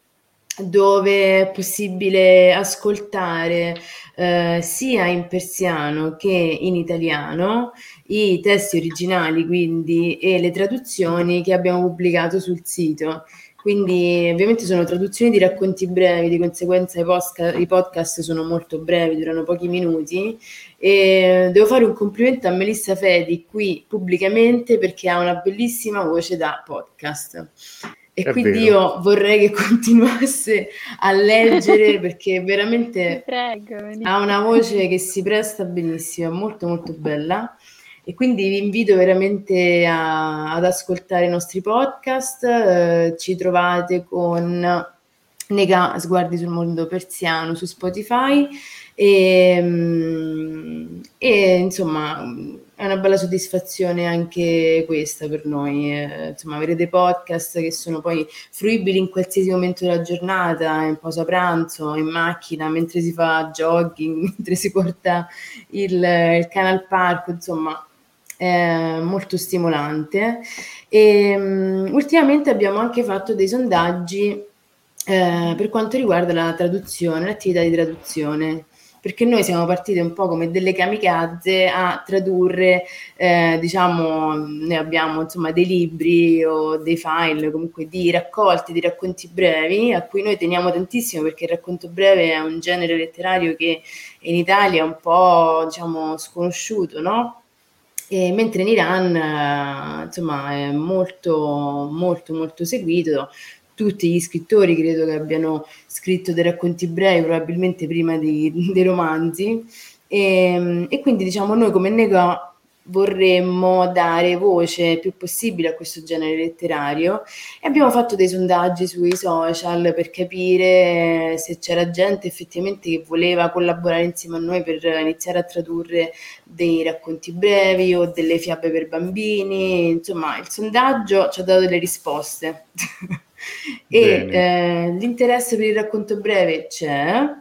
dove è possibile ascoltare eh, sia in persiano che in italiano i testi originali quindi e le traduzioni che abbiamo pubblicato sul sito. Quindi ovviamente sono traduzioni di racconti brevi, di conseguenza i, posca- i podcast sono molto brevi, durano pochi minuti e devo fare un complimento a Melissa Fedi qui pubblicamente perché ha una bellissima voce da podcast. E È quindi vero. io vorrei che <laughs> continuasse a leggere <laughs> perché veramente Prego, ha una voce che si presta benissimo, è molto molto bella. E quindi vi invito veramente a, ad ascoltare i nostri podcast. Eh, ci trovate con Nega Sguardi sul mondo persiano su Spotify e, mm, e insomma è una bella soddisfazione anche questa per noi, eh, insomma, avere dei podcast che sono poi fruibili in qualsiasi momento della giornata, in pausa pranzo, in macchina, mentre si fa jogging, <laughs> mentre si porta il, il cane al parco, insomma, è molto stimolante. E um, ultimamente abbiamo anche fatto dei sondaggi eh, per quanto riguarda la traduzione, l'attività di traduzione perché noi siamo partiti un po' come delle kamikaze a tradurre, eh, diciamo, noi abbiamo insomma dei libri o dei file comunque di raccolte, di racconti brevi, a cui noi teniamo tantissimo perché il racconto breve è un genere letterario che in Italia è un po' diciamo sconosciuto, no? E mentre in Iran eh, insomma è molto molto molto seguito tutti gli scrittori credo che abbiano scritto dei racconti brevi, probabilmente prima di, <laughs> dei romanzi. E, ehm, e, quindi diciamo noi come Nego vorremmo dare voce più possibile a questo genere letterario e abbiamo fatto dei sondaggi sui social per capire se c'era gente effettivamente che voleva collaborare insieme a noi per iniziare a tradurre dei racconti brevi o delle fiabe per bambini insomma il sondaggio ci ha dato delle risposte <laughs> e eh, l'interesse per il racconto breve c'è,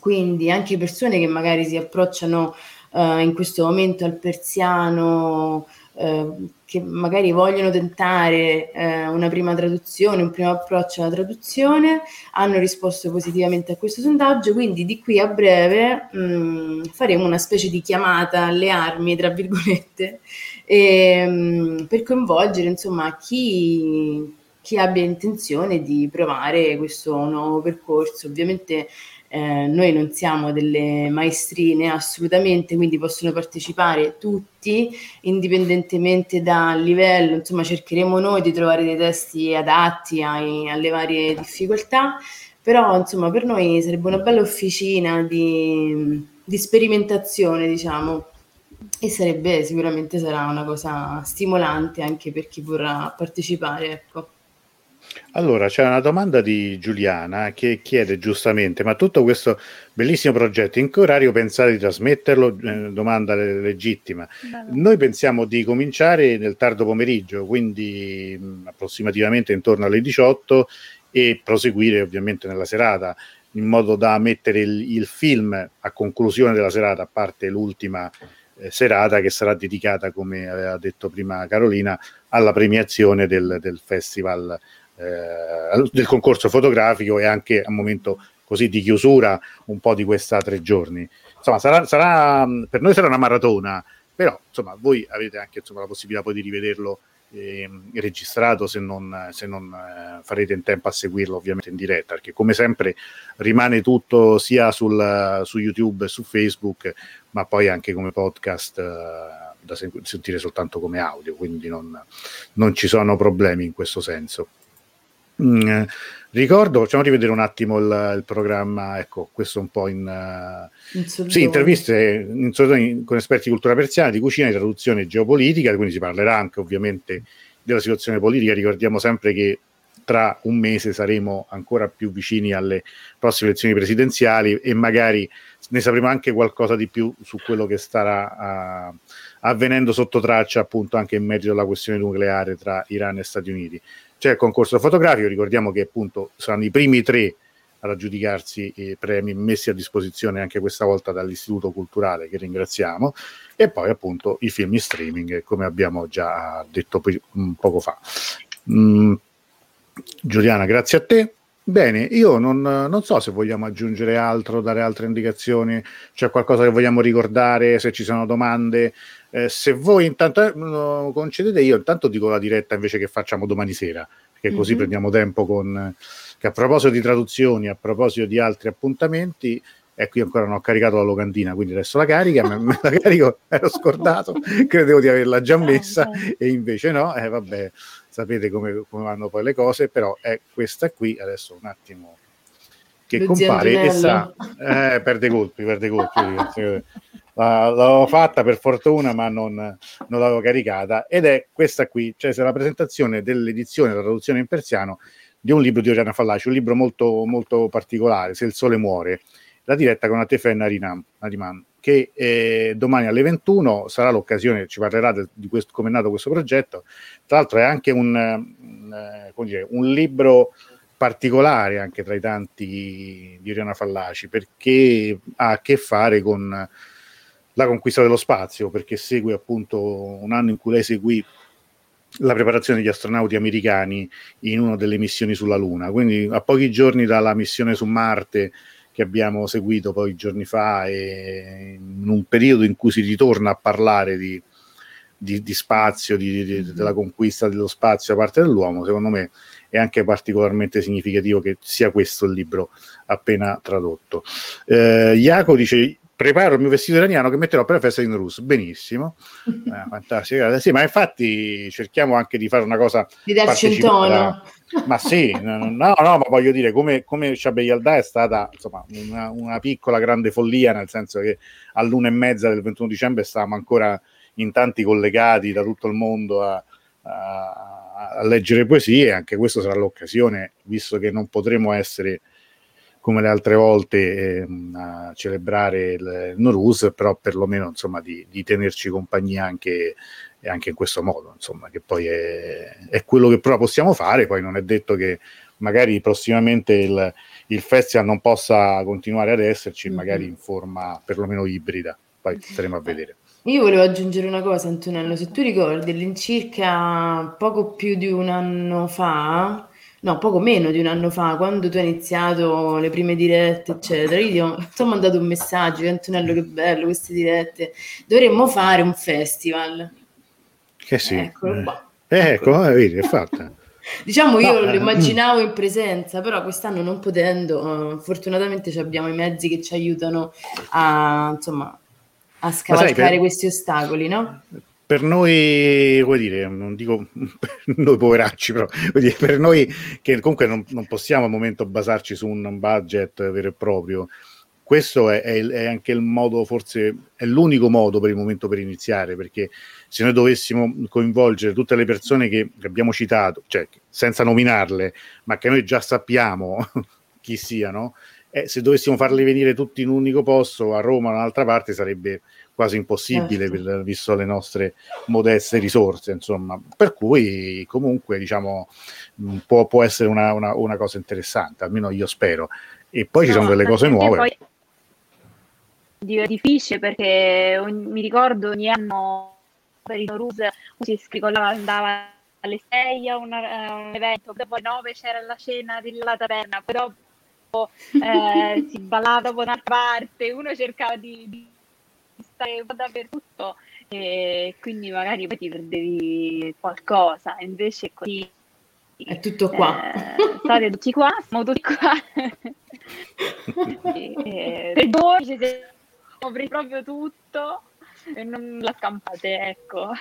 quindi anche persone che magari si approcciano uh, in questo momento al persiano, uh, che magari vogliono tentare uh, una prima traduzione, un primo approccio alla traduzione, hanno risposto positivamente a questo sondaggio, quindi di qui a breve mh, mm, faremo una specie di chiamata alle armi, tra virgolette, e, mh, per coinvolgere insomma chi chi abbia intenzione di provare questo nuovo percorso. Ovviamente eh, noi non siamo delle maestrine assolutamente, quindi possono partecipare tutti indipendentemente dal livello, insomma cercheremo noi di trovare dei testi adatti ai, alle varie difficoltà, però insomma per noi sarebbe una bella officina di, di sperimentazione, diciamo e sarebbe sicuramente sarà una cosa stimolante anche per chi vorrà partecipare. Ecco. Allora, c'è una domanda di Giuliana che chiede giustamente: ma tutto questo bellissimo progetto, in che orario pensate di trasmetterlo? Eh, domanda legittima. Bello. Noi pensiamo di cominciare nel tardo pomeriggio, quindi mh, approssimativamente intorno alle 18 e proseguire ovviamente nella serata, in modo da mettere il, il film a conclusione della serata, a parte l'ultima eh, serata che sarà dedicata, come aveva detto prima Carolina, alla premiazione del, del festival eh, del concorso fotografico e anche a momento così di chiusura un po' di questa tre giorni. Insomma, sarà, sarà, per noi sarà una maratona, però insomma, voi avete anche insomma, la possibilità poi di rivederlo eh, registrato se non, se non eh, farete in tempo a seguirlo ovviamente in diretta, perché come sempre rimane tutto sia sul, su YouTube e su Facebook, ma poi anche come podcast. Eh, da sentire soltanto come audio, quindi non, non ci sono problemi in questo senso. Mm, ricordo, facciamo rivedere un attimo il, il, programma, ecco, questo un po' in, uh, in sì, interviste in, in, con esperti di cultura persiana, di cucina, di traduzione e geopolitica, quindi si parlerà anche ovviamente della situazione politica. Ricordiamo sempre che tra un mese saremo ancora più vicini alle prossime elezioni presidenziali e magari ne sapremo anche qualcosa di più su quello che starà uh, avvenendo sotto traccia appunto anche in merito alla questione nucleare tra Iran e Stati Uniti c'è il concorso fotografico, ricordiamo che appunto saranno i primi tre ad aggiudicarsi i premi messi a disposizione anche questa volta dall'Istituto Culturale che ringraziamo e poi appunto i film in streaming come abbiamo già detto poco fa. Mm, Giuliana, grazie a te. Bene, io non, non, so se vogliamo aggiungere altro, dare altre indicazioni, c'è qualcosa che vogliamo ricordare, se ci sono domande. Eh, se voi intanto eh, concedete, io intanto dico la diretta invece che facciamo domani sera, perché così mm-hmm. prendiamo tempo con... che a proposito di traduzioni, a proposito di altri appuntamenti, ecco io ancora non ho caricato la locandina, quindi adesso la carica, me, me la carico, <laughs> ero scordato, <laughs> credevo di averla già messa e invece no, eh, vabbè sapete come, come, vanno poi le cose, però è questa qui, adesso un attimo che Lo compare e sa, eh, perde colpi, perde colpi. l'avevo fatta per fortuna, ma non, non, l'avevo caricata, ed è questa qui, cioè se la presentazione dell'edizione, la traduzione in persiano di un libro di Oriana Fallaci, un libro molto, molto particolare, Se il sole muore, la diretta con Atefe Nariman, Nariman che eh, domani alle 21 sarà l'occasione, ci parlerà de, di questo, come è nato questo progetto. Tra l'altro è anche un, eh, dire, un libro particolare anche tra i tanti di Oriana Fallaci perché ha a che fare con la conquista dello spazio, perché segue appunto un anno in cui lei seguì la preparazione degli astronauti americani in una delle missioni sulla Luna, quindi a pochi giorni dalla missione su Marte che abbiamo seguito poi giorni fa e in un periodo in cui si ritorna a parlare di, di, di spazio, di, di, della conquista dello spazio da parte dell'uomo, secondo me è anche particolarmente significativo che sia questo il libro appena tradotto. Eh, Iaco dice preparo il mio vestito iraniano che metterò per la festa di Nuruz. Benissimo, <laughs> eh, fantastico. Sì, ma infatti cerchiamo anche di fare una cosa di darci un tono. Ma sì, no, no, no, ma voglio dire, come, come Yalda è stata insomma, una, una, piccola grande follia, nel senso che all'una e mezza del 21 dicembre stavamo ancora in tanti collegati da tutto il mondo a, a, a leggere poesie, anche questa sarà l'occasione, visto che non potremo essere come le altre volte eh, a celebrare il Norus, però perlomeno insomma, di, di tenerci compagnia anche, anche, in questo modo, insomma, che poi è, è, quello che però possiamo fare, poi non è detto che magari prossimamente il, il festival non possa continuare ad esserci, mm-hmm. magari in forma perlomeno ibrida, poi staremo a vedere. Io volevo aggiungere una cosa, Antonello, se tu ricordi, all'incirca poco più di un anno fa, no, poco meno di un anno fa, quando tu hai iniziato le prime dirette, eccetera, io ti ho mandato un messaggio, Antonello, che bello queste dirette, dovremmo fare un festival. Che sì. Eccolo qua. Eh, ecco, eh, vedi, è fatta. <laughs> Diciamo io lo eh, immaginavo in presenza, però quest'anno non potendo, uh, fortunatamente abbiamo i mezzi che ci aiutano a, insomma, a scavalcare sai, per, questi ostacoli, no? Per noi, vuoi dire, non dico <laughs> noi poveracci, però dire, per noi che comunque non, non, possiamo al momento basarci su un budget vero e proprio, questo è, è, è, anche il modo, forse è l'unico modo per il momento per iniziare, perché se noi dovessimo coinvolgere tutte le persone che abbiamo citato, cioè senza nominarle, ma che noi già sappiamo <laughs> chi siano, eh, se dovessimo farli venire tutti in un unico posto a Roma o un'altra parte sarebbe quasi impossibile certo. per, visto le nostre modeste risorse, insomma. Per cui comunque diciamo può, può essere una, una, una, cosa interessante, almeno io spero. E poi no, ci sono delle cose nuove. Poi è difficile perché ogni, mi ricordo ogni anno per il Norus si iscriveva, andava alle 6 a, una, a, un evento, dopo alle 9 c'era la cena della taverna, poi dopo eh, <laughs> si ballava dopo un'altra parte, uno cercava di, di stare un po' dappertutto e quindi magari poi ti perdevi qualcosa, invece così è tutto qua. Eh, state tutti qua, siamo tutti qua. <laughs> <laughs> e, e, per voi ci siamo proprio tutto e non la scampate, ecco.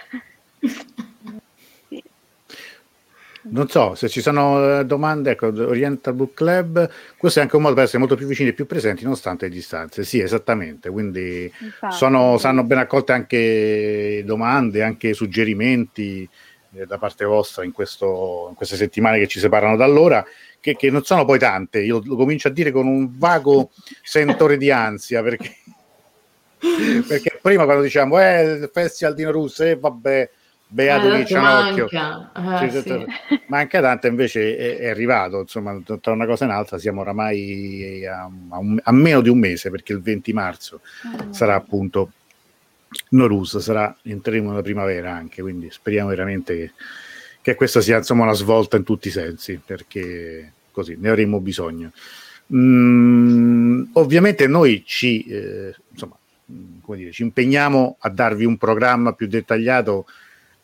<laughs> Non so se ci sono eh, domande, ecco, Oriental Book Club, questo è anche un modo per essere molto più vicini e più presenti nonostante le distanze. Sì, esattamente, quindi sono, saranno ben accolte anche domande, anche suggerimenti eh, da parte vostra in, questo, in, queste settimane che ci separano da allora, che, che non sono poi tante. Io lo comincio a dire con un vago sentore di ansia perché <laughs> perché prima quando diciamo eh, il festival di Norus, eh, vabbè, beato eh, Cianocchio, manca. Eh, sì. <laughs> manca tanto, invece è, è, arrivato, insomma, tra una cosa e un'altra siamo oramai a, a, un, a, meno di un mese, perché il 20 marzo mm. sarà appunto Norus, sarà, entreremo nella primavera anche, quindi speriamo veramente che, che questa sia insomma una svolta in tutti i sensi, perché così ne avremo bisogno. Mm, ovviamente noi ci, eh, insomma, come dire, ci impegniamo a darvi un programma più dettagliato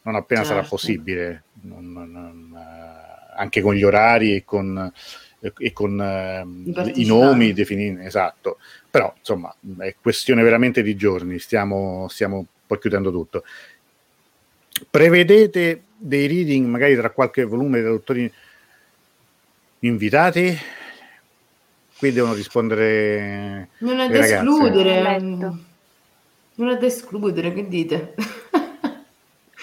non appena certo. sarà possibile, non, non, eh, anche con gli orari e con, e con eh, i nomi definiti, esatto. Però insomma è questione veramente di giorni, stiamo, stiamo poi chiudendo tutto. Prevedete dei reading magari tra qualche volume dei dottori invitati? Qui devono rispondere. Non è da escludere non è da escludere, che dite?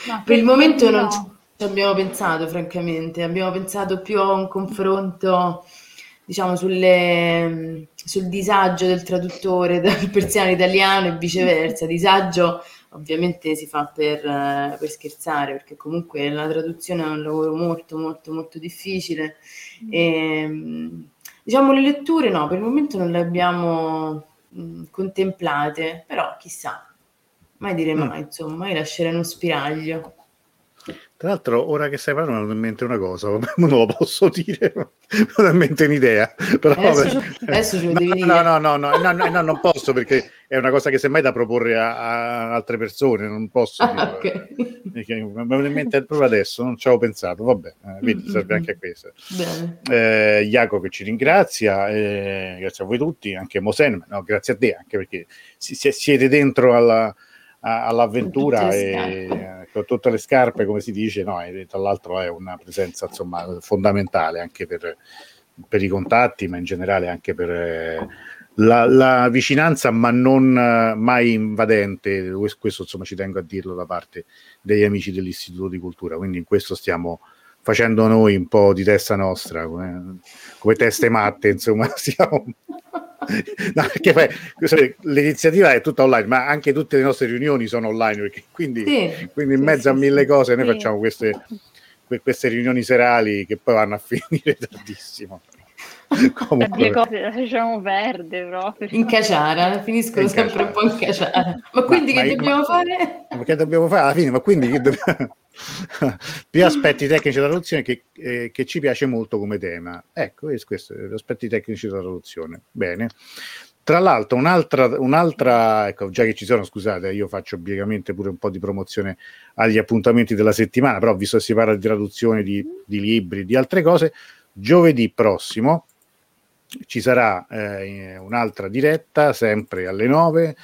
No, <laughs> per il momento no. non ci abbiamo pensato, francamente. Abbiamo pensato più a un confronto, diciamo, sulle, sul disagio del traduttore <laughs> dal persiano italiano e viceversa. Disagio ovviamente si fa per, per, scherzare, perché comunque la traduzione è un lavoro molto, molto, molto difficile. Mm. E, diciamo, le letture no, per il momento non le abbiamo contemplate, però chissà, mai dire mm. mai, insomma, mai lasciare uno spiraglio. Tra l'altro, ora che stai parlando, mi viene in mente una cosa, <laughs> non lo posso dire, <laughs> mi viene in mente un'idea. Però, adesso, adesso lo devi no, no, no, no, no, no, no, non posso perché è una cosa che semmai da proporre a, a altre persone, non posso. Ah, okay. Perché mi viene in mente proprio adesso, non ci avevo pensato, vabbè, eh, vedi, serve anche a questo. Eh, Jacopo ci ringrazia, eh, grazie a voi tutti, anche Mosen, no, grazie a te, anche perché si, si, siete dentro alla all'avventura e eh, con tutte le scarpe, come si dice, no, e tra l'altro è una presenza insomma, fondamentale anche per, per, i contatti, ma in generale anche per eh, la, la, vicinanza, ma non eh, mai invadente. Questo insomma ci tengo a dirlo da parte degli amici dell'Istituto di Cultura, quindi in questo stiamo facendo noi un po' di testa nostra, come, come teste matte, insomma, <laughs> stiamo no, perché poi l'iniziativa è tutta online, ma anche tutte le nostre riunioni sono online, perché quindi, sì, quindi in mezzo sì, a mille cose noi facciamo queste, que- queste riunioni serali che poi vanno a <laughs> finire tardissimo. <laughs> Comunque. cose lasciamo perdere proprio. In caciara, finiscono in sempre caciara. un po' in caciara. Ma quindi ma, che ma dobbiamo ma, fare? Ma che dobbiamo fare alla fine? Ma quindi che dobbiamo... <laughs> più aspetti tecnici della traduzione che, eh, che, ci piace molto come tema. Ecco, questo, aspetti tecnici della traduzione. Bene. Tra l'altro, un'altra, un'altra, ecco, già che ci sono, scusate, io faccio obbligamente pure un po' di promozione agli appuntamenti della settimana, però visto che si parla di traduzione di, di libri, di altre cose, giovedì prossimo ci sarà eh, un'altra diretta, sempre alle 9,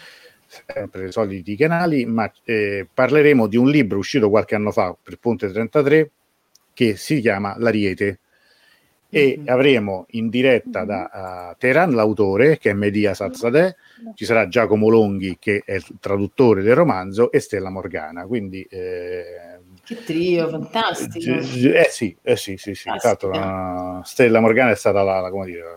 sempre i soliti canali, ma eh, parleremo di un libro uscito qualche anno fa per Ponte 33 che si chiama L'Ariete e mm-hmm. avremo in diretta da uh, Teheran l'autore che è Media Sazzadeh, ci sarà Giacomo Longhi che è il traduttore del romanzo e Stella Morgana, quindi eh, che trio, fantastico. Eh sì, eh sì, sì, sì. Tanto, uh, Stella Morgana è stata la, la, dire,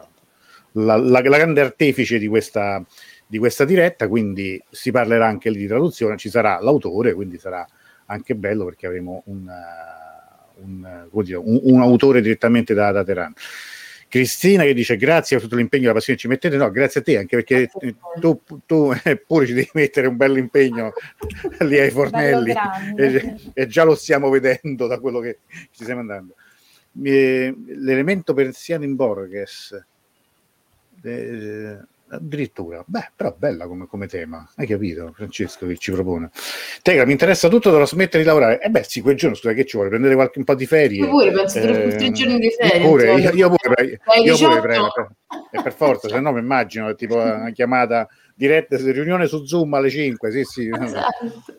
la, la grande artefice di questa, di questa diretta, quindi si parlerà anche lì di traduzione, ci sarà l'autore, quindi sarà anche bello perché avremo un, un, dire, un, un autore direttamente da, da Teheran. Cristina che dice grazie per tutto l'impegno e la passione che ci mettete, no grazie a te anche perché tu, tu eh, pure ci devi mettere un bello impegno <laughs> lì ai fornelli e, e, già lo stiamo vedendo da quello che ci stiamo andando. l'elemento persiano in Borges eh, addirittura, beh, però bella come, come, tema, hai capito Francesco che ci propone? Tegra, mi interessa tutto, dovrò smettere di lavorare. E eh beh sì, quel giorno, scusa, che ci vuole? Prendere qualche un po' di ferie? Io pure, penso eh, tre giorni di ferie. Io pure, io, io pure, io pure prendo, e per forza, se no mi immagino, tipo <laughs> una chiamata diretta, riunione su Zoom alle 5, sì sì. Esatto.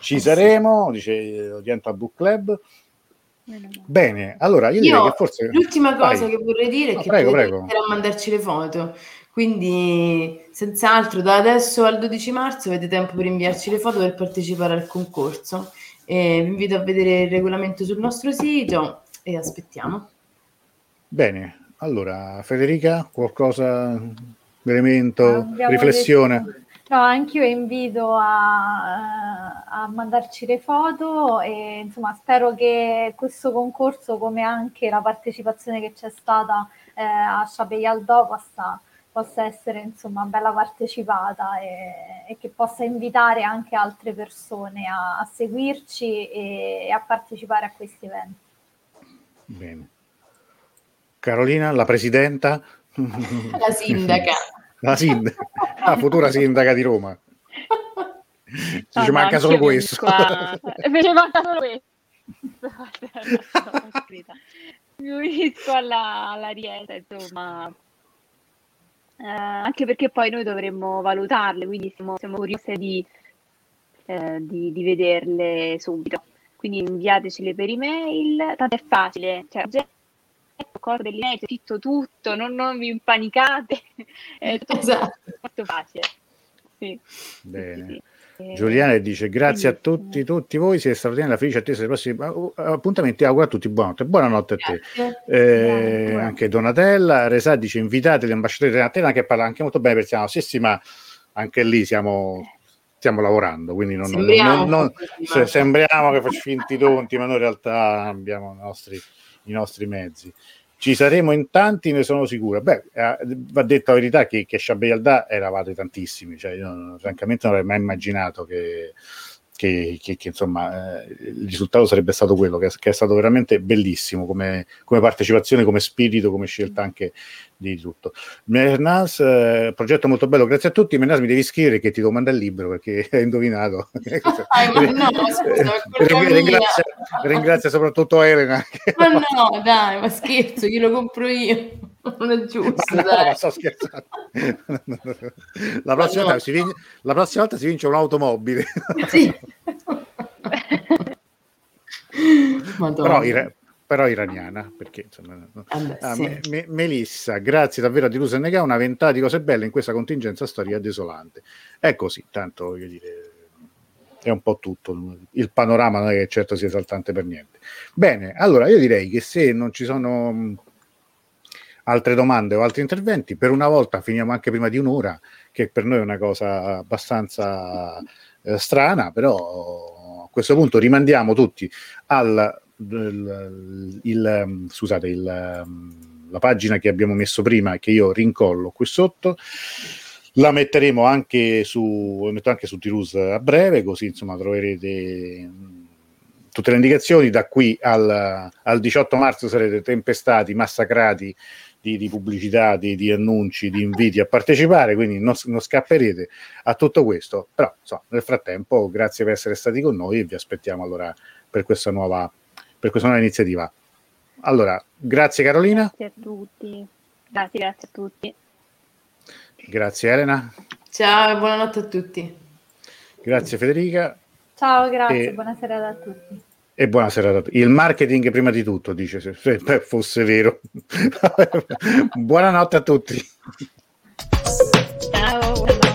Ci saremo, dice Oriental Book Club. Bene, allora io, io direi che forse... L'ultima cosa Vai. che vorrei dire è no, che prego, prego. a mandarci le foto quindi, senz'altro, da adesso al 12 marzo avete tempo per inviarci le foto per partecipare al concorso. E vi invito a vedere il regolamento sul nostro sito e aspettiamo. Bene, allora Federica, qualcosa, elemento, riflessione? No, anch'io invito a, a, mandarci le foto e insomma spero che questo concorso, come anche la partecipazione che c'è stata eh, a Sciabeialdò, possa possa essere insomma bella partecipata e, e che possa invitare anche altre persone a, a seguirci e, e, a partecipare a questi eventi. Bene. Carolina, la presidenta? La sindaca. <laughs> La sindaca, la futura sindaca di Roma. Ci no, manca no, solo questo. Invece manca solo questo. Mi unisco alla, alla rieta, insomma, eh, anche perché poi noi dovremmo valutarle, quindi siamo, siamo curiose di, eh, di, di, vederle subito. Quindi inviatecele per email, tanto è facile, cioè cose dell'email, scritto tutto, non, non vi impanicate, è <laughs> tutto esatto. molto facile. Sì. Bene. Sì, sì. Giuliana dice grazie a tutti, tutti voi, siete straordinari, la felice attesa dei prossimi uh, appuntamenti, auguro a tutti buonanotte, buonanotte a te. Eh, anche Donatella, Resà dice invitate gli ambasciatori di Atena che parla anche molto bene per Siamo, sì sì ma anche lì siamo, stiamo lavorando, quindi non, sembriamo, non, non, non sembriamo che facciamo finti tonti, ma noi in realtà abbiamo i nostri, i nostri mezzi. Ci saremo in tanti, ne sono sicuro. Beh, eh, va detto la verità che, che Shabby eravate tantissimi, cioè io francamente non avrei mai immaginato che, che, che, che insomma eh, il risultato sarebbe stato quello, che, che è stato veramente bellissimo come, come, partecipazione, come spirito, come scelta anche di tutto. Mernas, eh, progetto molto bello, grazie a tutti. Mernas mi devi scrivere che ti domanda il libro perché <laughs> hai indovinato. <laughs> no, ringrazia, ringrazia, soprattutto Elena. ma no, dai, ma scherzo, glielo compro io. <laughs> Non è giusto, ma no, sto scherzando. <laughs> La prossima, no. volta si vince, la prossima volta si vince un'automobile. <laughs> Sì. però, ira- però, iraniana, perché insomma, Vabbè, ah, sì. me, me, Melissa, grazie davvero a Dilusa Nega, una ventata di cose belle in questa contingenza storia desolante. È così, tanto voglio dire, è un po' tutto. Il panorama non è che certo sia esaltante per niente. Bene, allora io direi che se non ci sono altre domande o altri interventi, per una volta finiamo anche prima di un'ora, che per noi è una cosa abbastanza eh, strana, però a questo punto rimandiamo tutti al il, il, scusate, il, la pagina che abbiamo messo prima, che io rincollo qui sotto. La metteremo anche su, metto anche su Tirus a breve, così insomma troverete tutte le indicazioni. Da qui al, al 18 marzo sarete tempestati, massacrati di, di pubblicità, di, di, annunci, di inviti a partecipare, quindi non, non scapperete a tutto questo. Però insomma, nel frattempo, grazie per essere stati con noi e vi aspettiamo allora per questa nuova, per questa nuova iniziativa. Allora, grazie Carolina. Grazie a tutti. Grazie, grazie a tutti. Grazie Elena. Ciao e buonanotte a tutti. Grazie Federica. Ciao, grazie, e... buonasera a tutti. E buonasera a tutti. Il marketing prima di tutto, dice, se, se fosse vero. <laughs> Buonanotte a tutti. Ciao.